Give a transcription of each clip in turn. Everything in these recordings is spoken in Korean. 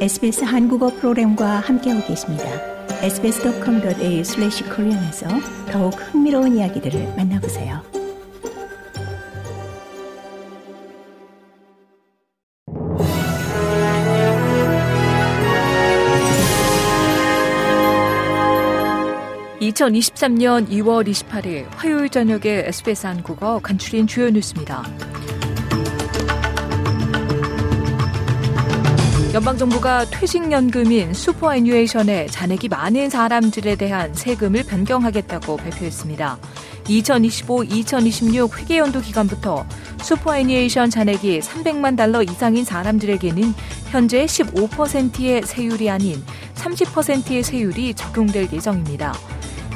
SBS 한국어 프로그램과 함께하고 계십니다. sbs.com.au/korean에서 더욱 흥미로운 이야기들을 만나보세요. (2023년 2월 28일) 화요일 저녁에 SBS 한국어 간추린 주요 뉴스입니다. 연방정부가 퇴직연금인 superannuation에 잔액이 많은 사람들에 대한 세금을 변경하겠다고 발표했습니다. 2025-2026 회계연도 기간부터 superannuation 잔액이 300만 달러 이상인 사람들에게는 현재 15%의 세율이 아닌 30%의 세율이 적용될 예정입니다.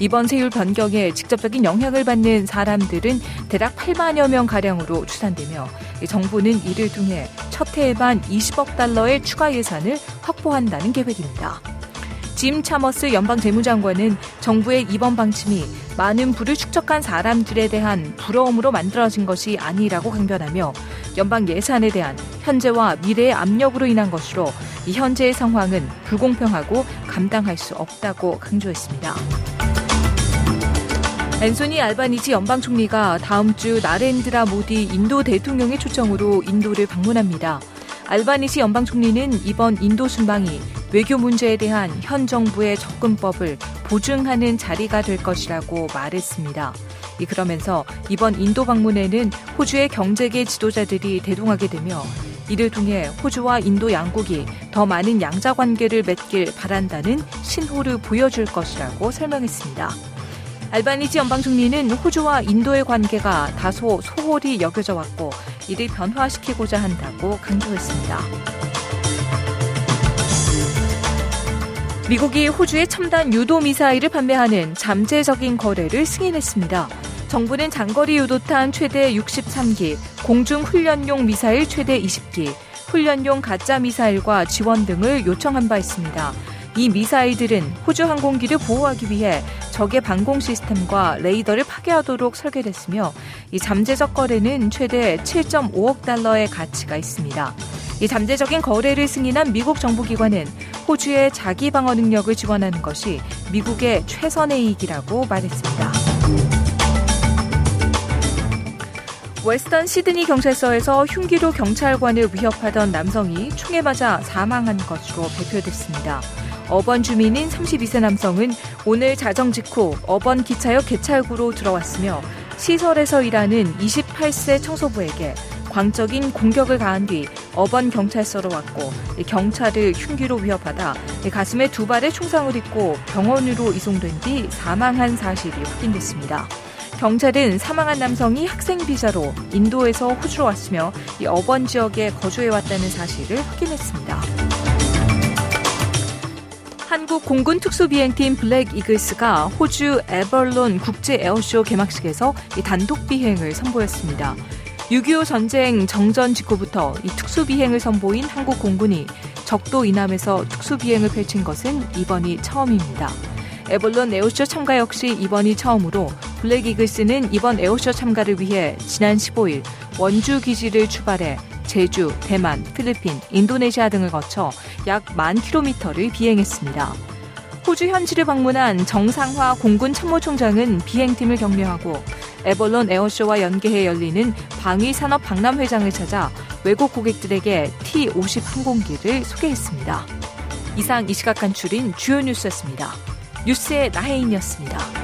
이번 세율 변경에 직접적인 영향을 받는 사람들은 대략 8만여 명 가량으로 추산되며 정부는 이를 통해 첫 해에 반 20억 달러의 추가 예산을 확보한다는 계획입니다. 짐 차머스 연방 재무장관은 정부의 이번 방침이 많은 부를 축적한 사람들에 대한 부러움으로 만들어진 것이 아니라고 강변하며 연방 예산에 대한 현재와 미래의 압력으로 인한 것으로 이 현재의 상황은 불공평하고 감당할 수 없다고 강조했습니다. 앤소니 알바니지 연방 총리가 다음 주 나렌드라 모디 인도 대통령의 초청으로 인도를 방문합니다. 알바니시 연방 총리는 이번 인도 순방이 외교 문제에 대한 현 정부의 접근법을 보증하는 자리가 될 것이라고 말했습니다. 그러면서 이번 인도 방문에는 호주의 경제계 지도자들이 대동하게 되며 이를 통해 호주와 인도 양국이 더 많은 양자 관계를 맺길 바란다는 신호를 보여줄 것이라고 설명했습니다. 알바니지 연방 총리는 호주와 인도의 관계가 다소 소홀히 여겨져 왔고 이를 변화시키고자 한다고 강조했습니다. 미국이 호주의 첨단 유도 미사일을 판매하는 잠재적인 거래를 승인했습니다. 정부는 장거리 유도탄 최대 63기, 공중 훈련용 미사일 최대 20기, 훈련용 가짜 미사일과 지원 등을 요청한 바 있습니다. 이 미사일들은 호주 항공기를 보호하기 위해 적의 방공 시스템과 레이더를 파괴하도록 설계됐으며 이 잠재적 거래는 최대 7.5억 달러의 가치가 있습니다. 이 잠재적인 거래를 승인한 미국 정부기관은 호주의 자기 방어 능력을 지원하는 것이 미국의 최선의 이익이라고 말했습니다. 웨스턴 시드니 경찰서에서 흉기로 경찰관을 위협하던 남성이 총에 맞아 사망한 것으로 발표됐습니다. 어번 주민인 32세 남성은 오늘 자정 직후 어번 기차역 개찰구로 들어왔으며 시설에서 일하는 28세 청소부에게 광적인 공격을 가한 뒤 어번 경찰서로 왔고 경찰을 흉기로 위협하다 가슴에 두 발의 총상을 입고 병원으로 이송된 뒤 사망한 사실이 확인됐습니다. 경찰은 사망한 남성이 학생 비자로 인도에서 호주로 왔으며 이 어번 지역에 거주해왔다는 사실을 확인했습니다. 한국 공군 특수비행팀 블랙 이글스가 호주 에벌론 국제 에어쇼 개막식에서 단독 비행을 선보였습니다. 6.25 전쟁 정전 직후부터 이 특수비행을 선보인 한국 공군이 적도 이남에서 특수비행을 펼친 것은 이번이 처음입니다. 에벌론 에어쇼 참가 역시 이번이 처음으로 블랙 이글스는 이번 에어쇼 참가를 위해 지난 15일 원주 기지를 출발해 제주, 대만, 필리핀, 인도네시아 등을 거쳐 약만 킬로미터를 비행했습니다. 호주 현지를 방문한 정상화 공군 참모총장은 비행팀을 격려하고 에벌론 에어쇼와 연계해 열리는 방위산업 박람회장을 찾아 외국 고객들에게 T-50 항공기를 소개했습니다. 이상 이 시각 간출인 주요 뉴스였습니다. 뉴스의 나혜인이었습니다.